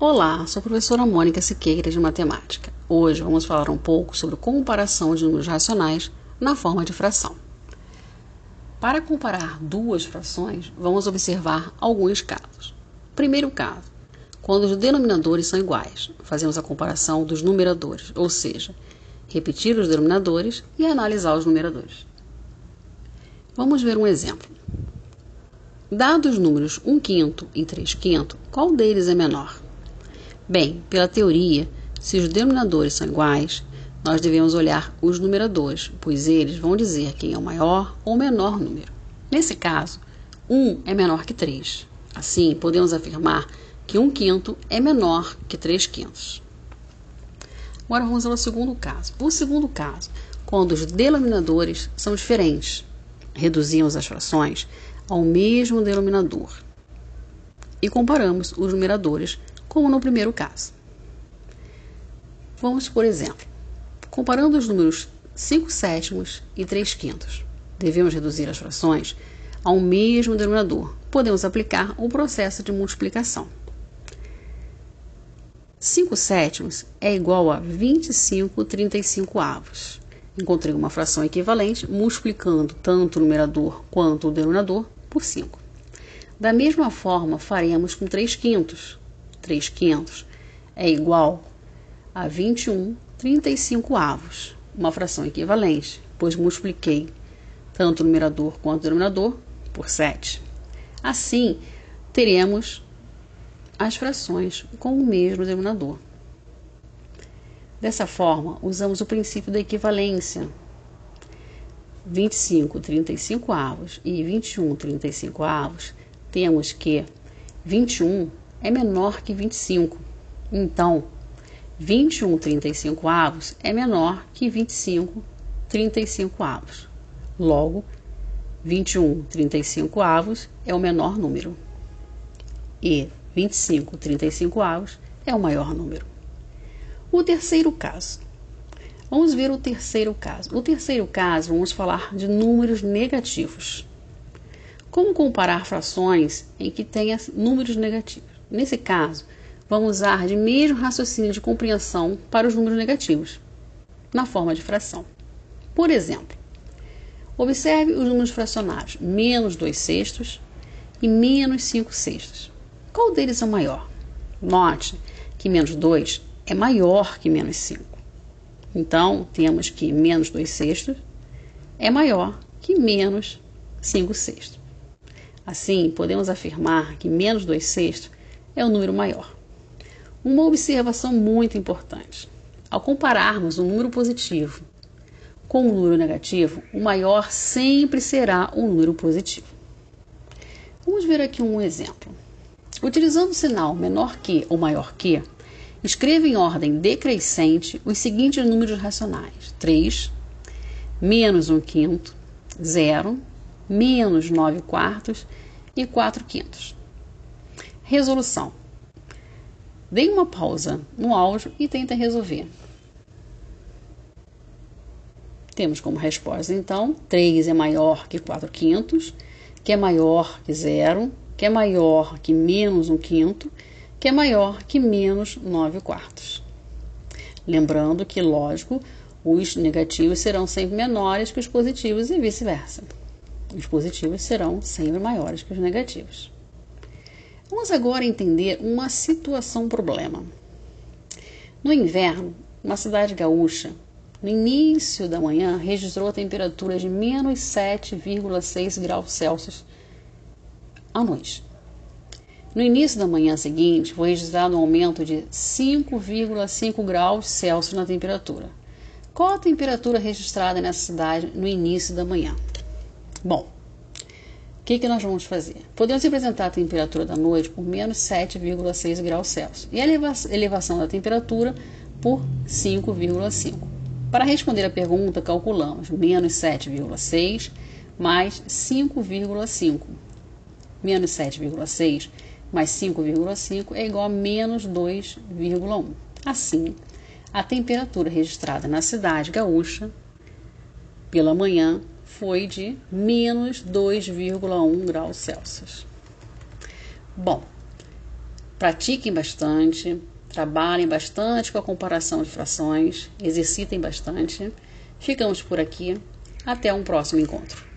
Olá, sou a professora Mônica Siqueira de Matemática. Hoje vamos falar um pouco sobre comparação de números racionais na forma de fração. Para comparar duas frações, vamos observar alguns casos. Primeiro caso, quando os denominadores são iguais, fazemos a comparação dos numeradores, ou seja, repetir os denominadores e analisar os numeradores. Vamos ver um exemplo. Dados os números 1 quinto e 3 quinto, qual deles é menor? Bem, pela teoria, se os denominadores são iguais, nós devemos olhar os numeradores, pois eles vão dizer quem é o maior ou menor número. Nesse caso, 1 é menor que 3. Assim, podemos afirmar que 1 quinto é menor que 3 quintos. Agora vamos ao segundo caso. O segundo caso, quando os denominadores são diferentes, reduzimos as frações ao mesmo denominador e comparamos os numeradores como no primeiro caso. Vamos, por exemplo, comparando os números 5 sétimos e 3 quintos. Devemos reduzir as frações ao mesmo denominador. Podemos aplicar o processo de multiplicação. 5 sétimos é igual a 25 35 avos. Encontrei uma fração equivalente multiplicando tanto o numerador quanto o denominador por 5. Da mesma forma, faremos com 3 quintos. 3 quintos é igual a 21 35 avos, uma fração equivalente, pois multipliquei tanto o numerador quanto o denominador por 7. Assim, teremos as frações com o mesmo denominador. Dessa forma, usamos o princípio da equivalência. 25 35 avos e 21 35 avos, temos que 21 é menor que 25. Então, 21 35 avos é menor que 25 35 avos. Logo, 21 35 avos é o menor número. E 25 35 avos é o maior número. O terceiro caso. Vamos ver o terceiro caso. O terceiro caso, vamos falar de números negativos. Como comparar frações em que tenha números negativos? Nesse caso, vamos usar de mesmo raciocínio de compreensão para os números negativos, na forma de fração. Por exemplo, observe os números fracionários menos 2 sextos e menos 5 sextos. Qual deles é o maior? Note que menos 2 é maior que menos 5. Então, temos que menos 2 sextos é maior que menos 5 sextos. Assim, podemos afirmar que menos 2 sextos é o número maior. Uma observação muito importante: ao compararmos um número positivo com um número negativo, o maior sempre será um número positivo. Vamos ver aqui um exemplo. Utilizando o sinal menor que ou maior que, escreva em ordem decrescente os seguintes números racionais: 3, menos 1 quinto, 0, menos 9 quartos e 4 quintos. Resolução. Dê uma pausa no áudio e tenta resolver. Temos como resposta, então, 3 é maior que 4 quintos, que é maior que zero, que é maior que menos 1 quinto, que é maior que menos 9 quartos. Lembrando que, lógico, os negativos serão sempre menores que os positivos e vice-versa. Os positivos serão sempre maiores que os negativos. Vamos agora entender uma situação-problema. No inverno, uma cidade gaúcha, no início da manhã, registrou a temperatura de menos 7,6 graus Celsius à noite. No início da manhã seguinte, foi registrado um aumento de 5,5 graus Celsius na temperatura. Qual a temperatura registrada nessa cidade no início da manhã? Bom, o que, que nós vamos fazer? Podemos representar a temperatura da noite por menos 7,6 graus Celsius e a elevação da temperatura por 5,5. Para responder a pergunta, calculamos menos 7,6 mais 5,5. Menos 7,6 mais 5,5 é igual a menos 2,1. Assim, a temperatura registrada na cidade gaúcha pela manhã foi de menos 2,1 graus Celsius. Bom, pratiquem bastante, trabalhem bastante com a comparação de frações, exercitem bastante. Ficamos por aqui. Até um próximo encontro.